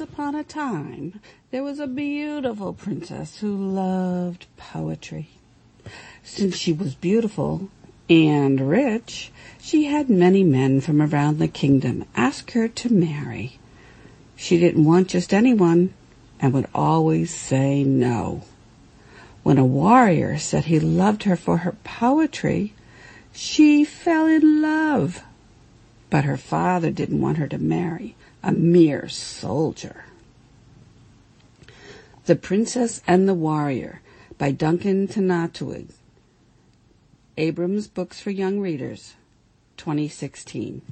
upon a time, there was a beautiful princess who loved poetry. Since she was beautiful and rich, she had many men from around the kingdom ask her to marry. She didn't want just anyone and would always say no. When a warrior said he loved her for her poetry, she fell in love. But her father didn't want her to marry a mere soldier. The Princess and the Warrior by Duncan Tonatiuh. Abrams Books for Young Readers, 2016.